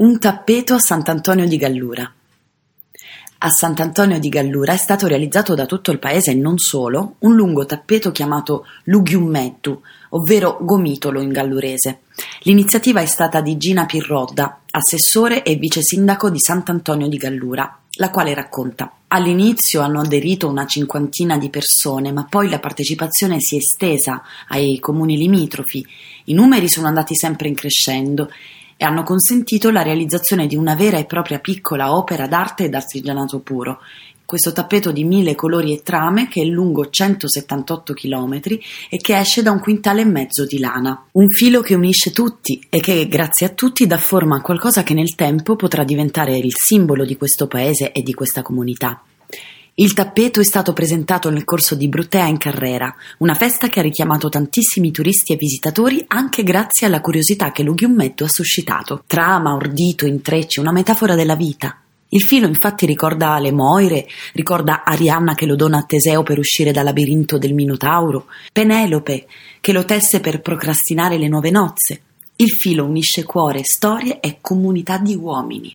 Un tappeto a Sant'Antonio di Gallura. A Sant'Antonio di Gallura è stato realizzato da tutto il paese e non solo un lungo tappeto chiamato Lugiummettu, ovvero gomitolo in gallurese. L'iniziativa è stata di Gina Pirrodda, assessore e vice sindaco di Sant'Antonio di Gallura, la quale racconta. All'inizio hanno aderito una cinquantina di persone, ma poi la partecipazione si è estesa ai comuni limitrofi. I numeri sono andati sempre in crescendo e hanno consentito la realizzazione di una vera e propria piccola opera d'arte ed artigianato puro. Questo tappeto di mille colori e trame che è lungo 178 km e che esce da un quintale e mezzo di lana. Un filo che unisce tutti e che, grazie a tutti, dà forma a qualcosa che nel tempo potrà diventare il simbolo di questo paese e di questa comunità. Il tappeto è stato presentato nel corso di Brutea in Carrera, una festa che ha richiamato tantissimi turisti e visitatori anche grazie alla curiosità che Lughiummetto ha suscitato. Trama, ordito, intrecci, una metafora della vita. Il filo infatti ricorda le Moire, ricorda Arianna che lo dona a Teseo per uscire dal labirinto del Minotauro, Penelope che lo tesse per procrastinare le nuove nozze. Il filo unisce cuore, storie e comunità di uomini.